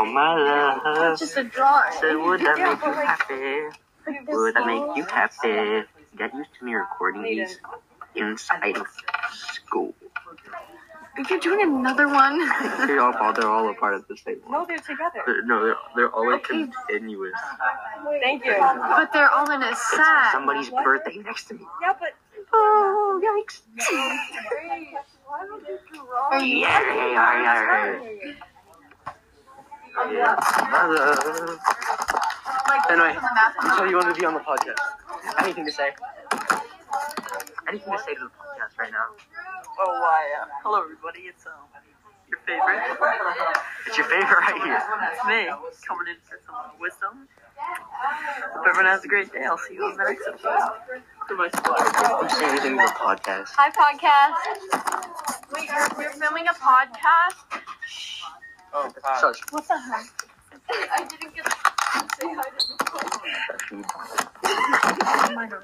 Oh my love. Just a drawing. Said, would that Yeah, make you like, happy? Would that make you happy? Get used to me recording these inside of school. You're doing another one. They're all, they're all a part of the same one. No, they're together. They're, no, they're, they're all Okay. continuous. Thank you. but they're all in a set. Somebody's birthday next to me. Yeah, but Oh, yikes. Are you? Yeah, yeah, yeah, yeah. Yeah. Mother. Anyway, you said you wanted to be on the podcast. Anything to say? Anything to say to the podcast right now? oh why? Uh, hello everybody. It's um your favorite. It's your favorite right here. It's me coming in for some wisdom. Hope everyone has a great day. I'll see you on the next episode. Goodbye. Don't say anything to the podcast. Hi, podcast. Wait, you're, you're filming a podcast? Oh, Shush. What the heck? I didn't get to say hi to the Oh my god.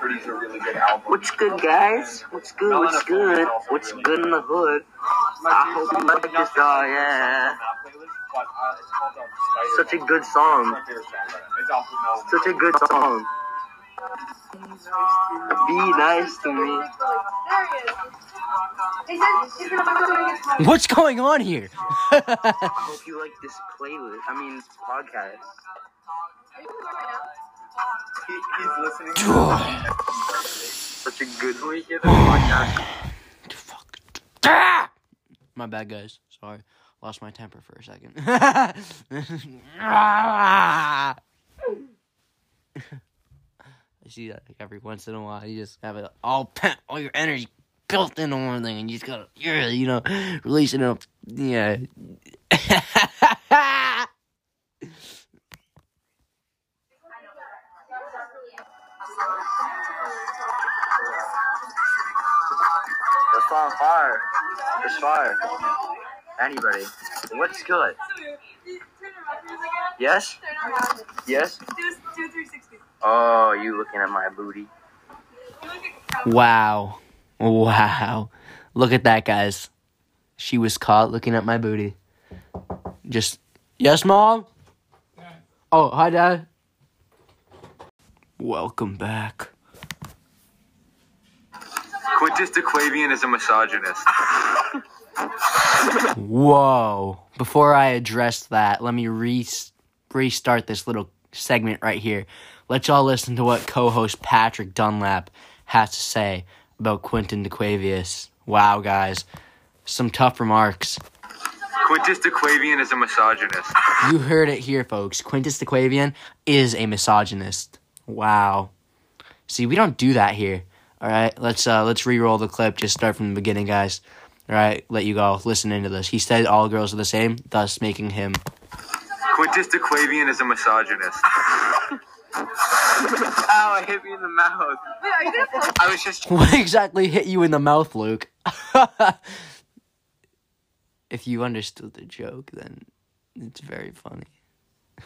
Really good. What's good, guys? What's good? What's good? What's good in the hood? I hope you like this song, yeah. Such a good song. Such a good song. Be nice to me. What's going on here? I hope you like this playlist. I mean, podcast. He's listening. Such a good podcast. Fuck. Ah! My bad, guys. Sorry. Lost my temper for a second. I see that like, every once in a while. You just have it all pent, all your energy built into one thing, and you just gotta, yeah, you know, release it up. Yeah. That's on fire. It's fire. Anybody. What's good? Yes? Yes? Oh, you looking at my booty? wow. Wow. Look at that, guys. She was caught looking at my booty. Just, yes, mom? Oh, hi, dad. Welcome back. Quintus DeQuavian is a misogynist. Whoa. Before I address that, let me re- restart this little segment right here. Let's all listen to what co host Patrick Dunlap has to say about Quentin DeQuavius. Wow, guys. Some tough remarks. Quintus DeQuavian is a misogynist. You heard it here, folks. Quintus DeQuavian is a misogynist. Wow. See, we don't do that here. All right, let's uh let's re-roll the clip. Just start from the beginning, guys. All right, let you go. Listen into this. He said all girls are the same, thus making him. Quintus DeQuavian is a misogynist. Ow, it hit me in the mouth. Wait, are you just? I was just What exactly hit you in the mouth, Luke? if you understood the joke, then it's very funny.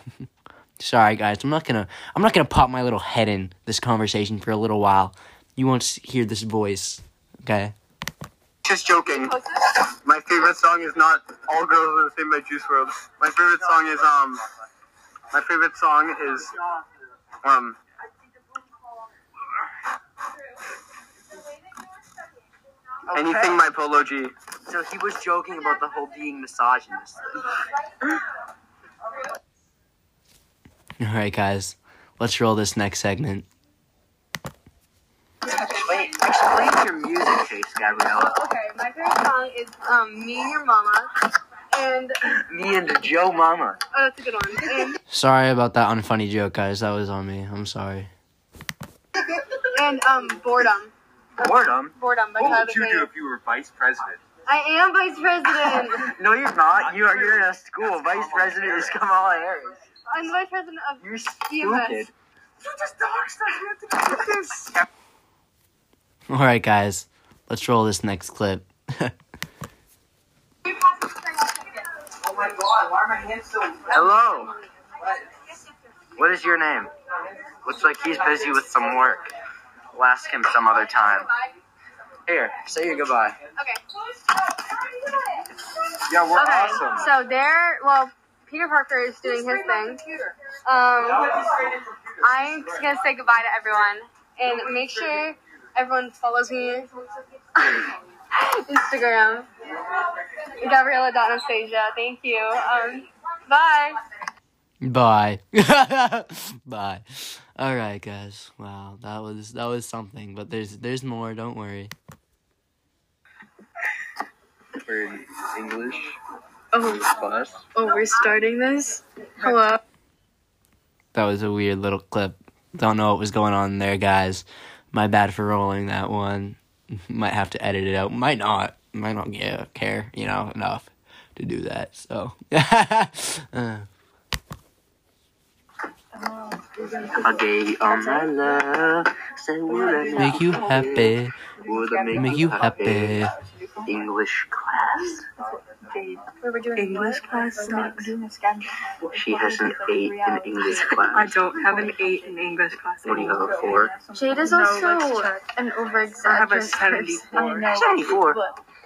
Sorry, guys. I'm not gonna. I'm not gonna pop my little head in this conversation for a little while. You won't hear this voice. Okay. Just joking. My favorite song is not All Girls Are the Same by Juice WRLD. My favorite song is um. My favorite song is um. Anything by Polo G. So he was joking about the whole being misogynist. All right, guys. Let's roll this next segment. Wait, explain your music taste, Gabriella. Okay, my favorite song is um, Me and Your Mama. And, Me and the Joe Mama. oh, that's a good one. And, Sorry about that unfunny joke, guys. That was on me. I'm sorry. and um, Boredom. Boredom. Boredom by What Tyler would you do if you were vice president? I am vice president. No, you're not. You are. You're in a school. Vice president is Kamala Harris. I'm the vice president of You're EMS. stupid. All right, guys. Let's roll this next clip. Oh my god, why are my hands so Hello. What is your name? Looks like he's busy with some work. We'll ask him some other time. Here, say your goodbye. Okay. Yeah, we're Okay, awesome. so there, well, Peter Parker is doing his thing. Um, I'm just gonna say goodbye to everyone and make sure everyone follows me Instagram. Gabriella.Anastasia. Thank you. Um, bye. Bye. Bye. All right, guys. Wow, that was that was something, but there's there's more. Don't worry. We're in English Oh, class. oh, we're starting this. Hello. That was a weird little clip. Don't know what was going on there, guys. My bad for rolling that one. Might have to edit it out. Might not. Might not yeah, care, you know, enough to do that. So. Uh. Okay, on my love, say would I Make you happy. would I Make you happy. English class. Where English class sucks. She has an eight in English class. I don't have an 8 in English class What do you have a four? Jade is also let's an over I have a exaggerated 74. Seventy-four.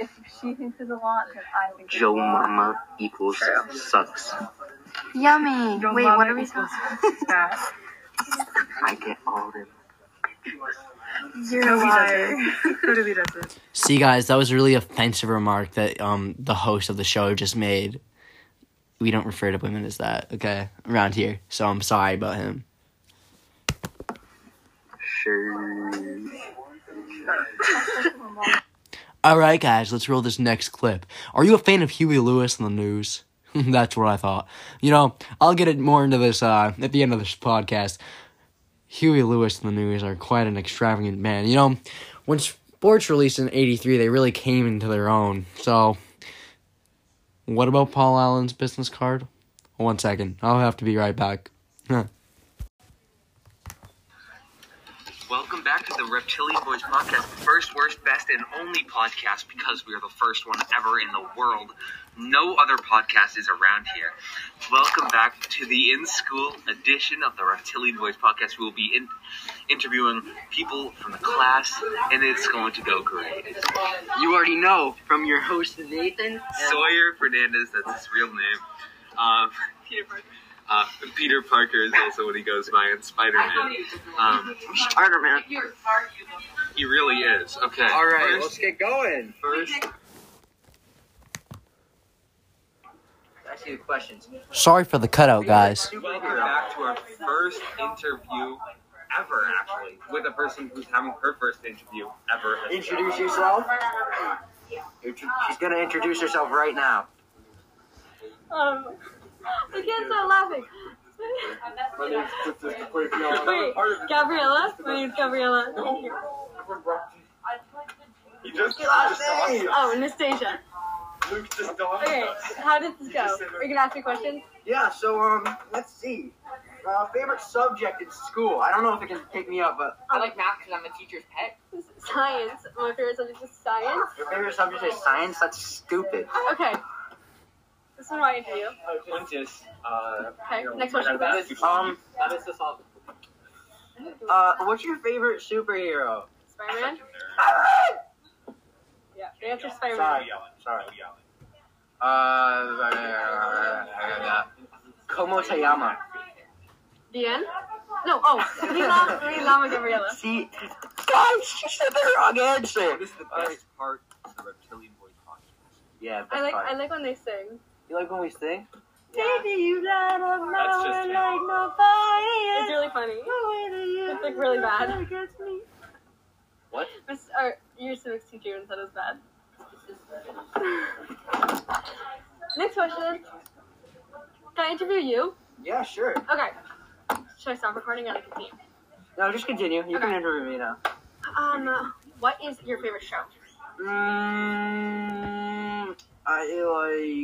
If she thinks it's a lot, then I think Joe. Mama equals sucks. Yummy. Your Wait, mama what are we equals talking fat. I get all them. You're a liar. doesn't. Toby doesn't. See, guys, that was a really offensive remark that um the host of the show just made. We don't refer to women as that, okay, around here. So I'm sorry about him. Sure. All right, guys, let's roll this next clip. Are you a fan of Huey Lewis and the News? That's what I thought. You know, I'll get it more into this uh, at the end of this podcast. Huey Lewis and the News are quite an extravagant man. You know, when sports released in '83, they really came into their own. So, what about Paul Allen's business card? One second, I'll have to be right back. Welcome back to the Reptilian Boys podcast, the first, worst, best, and only podcast because we are the first one ever in the world. No other podcast is around here. Welcome back to the in school edition of the Reptilian Boys podcast. We will be in- interviewing people from the class, and it's going to go great. You already know from your host Nathan. Sawyer Fernandez, that's his real name. Um, Peter Parker. Uh, Peter Parker is also what he goes by in Spider Man. Um, Spider Man. he really is. Okay. All right, First- let's get going. first Ask you the questions. Sorry for the cutout, guys. Welcome back to our first interview ever, actually, with a person who's having her first interview ever. Introduce yourself. She's gonna introduce herself right now. Um, I can't stop laughing. Wait, Gabriella? My name's Gabriella. Thank you. He just, Oh, Anastasia. Luke just dawned. Okay, how did this go? Are you gonna ask me questions? Yeah. So um, let's see. Uh, favorite subject in school. I don't know if it can pick me up, but I like math because I'm a teacher's pet. Science. My favorite subject is science. your favorite subject is science. That's stupid. Okay. This is my interview. Quintus, uh, Okay, next question, please. Um, That is the salt. uh, what's your favorite superhero? Spider-Man? Yeah, the answer's Spider-Man. Sorry, sorry. Uh, Komo Tayama. The end? No, oh, Lila, Lila Gabriella. See, guys, she said the wrong answer. What is the best part of the Reptilian Boys podcast? Yeah, I like, I like when they sing. You like when we sing? Baby, you light up my That's just world him. like nobody. It's really funny. It's like really bad. What? Miss, or, your civics teacher even said it was bad. Next question. Can I interview you? Yeah, sure. Okay. Should I stop recording and I continue? No, just continue. You can interview me now. Um, what is your favorite show? Mm, I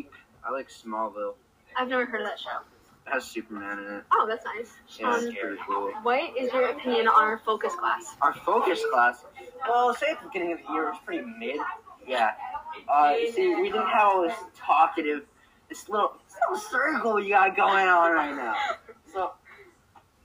like I like Smallville. I've never heard of that show. It has Superman in it. Oh, that's nice. Yeah, it's Um, pretty cool. what is your opinion on our focus class? Our focus class. Well, say at the beginning of the year, it was pretty mid. Yeah. Uh, see, we didn't have all this talkative, this little, this little circle you got going on right now. So,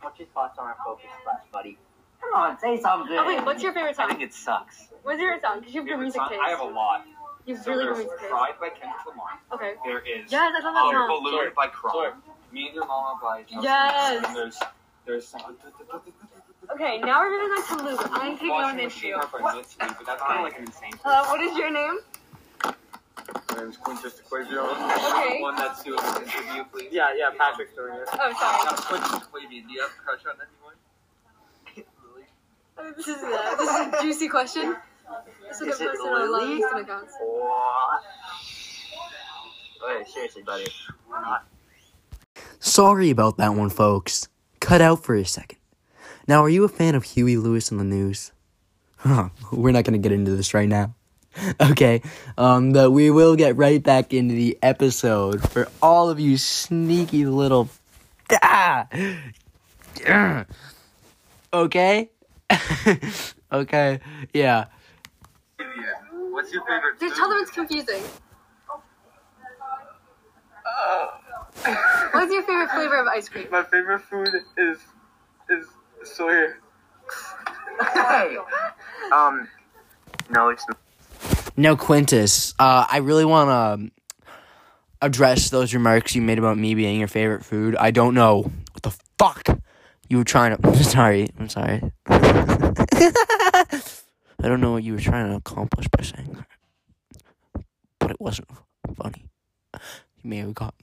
what's your thoughts on our focus class, buddy? Come on, say something. Oh wait, what's your favorite song? I think it sucks. What's your favorite song? Because you have your music taste. I have a lot. You So really there's want me? Pride by Kendrick Lamar. Okay. There is Yes, I love that song. Balloon by Kron. Sorry. Me and Your Mama by Chelsea. Yes. And there's there's some Okay, now we're moving on to Luke. I'm taking on Washing an Machine interview. by Mitski, but that's kind of like an insane. Hello, what is your name? My name's Quintus Equavion. Okay. One that's doing an interview, please. Yeah, yeah, Patrick's doing it. Oh, sorry. Now, Quintus Quavian, do you have a crush on anyone? Uh, This is, uh, this is a juicy question. This will get Is it posted on a lot of Lily? Houston accounts. What? Okay, seriously, buddy. Sorry about that one, folks. Cut out for a second. Now, are you a fan of Huey Lewis and the News? Huh, we're not gonna get into this right now. Okay, um, but we will get right back into the episode for all of you sneaky little. Ah! Okay? okay, yeah. What's your favorite Just tell them it's confusing. What's your favorite flavor of ice cream? My favorite food is is soy. Hey! Um, no, it's not. No, Quintus, uh, I really want to um, address those remarks you made about me being your favorite food. I don't know what the fuck you were trying to. I'm sorry. I'm sorry. I don't know what you were trying to accomplish by saying that. But it wasn't funny. You may have gotten.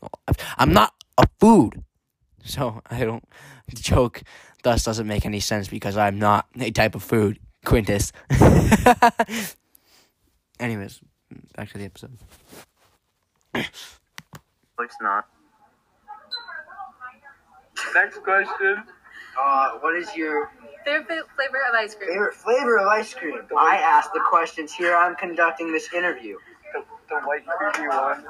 I'm not a food. So I don't. The joke thus doesn't make any sense because I'm not a type of food, Quintus. Anyways, back to the episode. It's not. Next question. Uh, what is your Favorite flavor of ice cream? favorite flavor of ice cream? I asked the questions here. I'm conducting this interview. The, the white creamy one.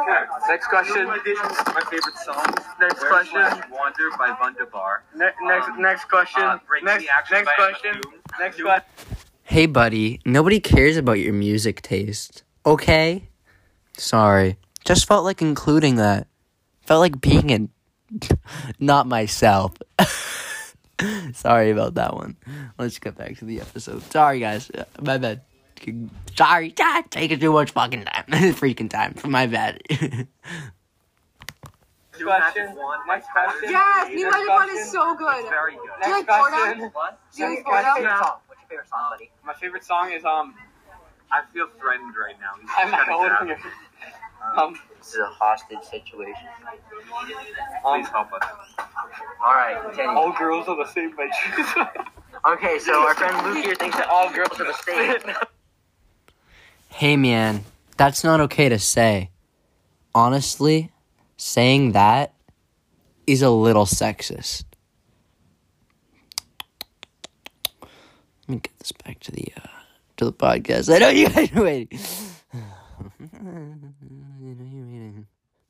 Okay. Next question. My favorite song. Next Where question. Slash Wander by Wunderbar. Ne- next Um, next question. Uh, next the next by question. Next question. Hey, buddy, nobody cares about your music taste, okay? Sorry. Just felt like including that. Felt like being in. Not myself. Sorry about that one. Let's get back to the episode. Sorry, guys. Uh, My bad. Sorry. Taking too much fucking time. Freaking time. My bad. New Magic Wand. Next question. Yes, Next New Magic Wand is so good. Very good. Do you like Boredom? question. What? Do you like Next Boredom? question. What's your favorite song, buddy? My favorite song is um. I feel threatened right now. He's I'm not trying to holding grab it. me. Um. This is a hostage situation. Please help us. All right, continue. All girls are the same by Juice. Okay, so our friend Luke here thinks that all girls are the same. hey, man. That's not okay to say. Honestly, saying that is a little sexist. Let me get this back to the uh, to the podcast. I know you guys are waiting.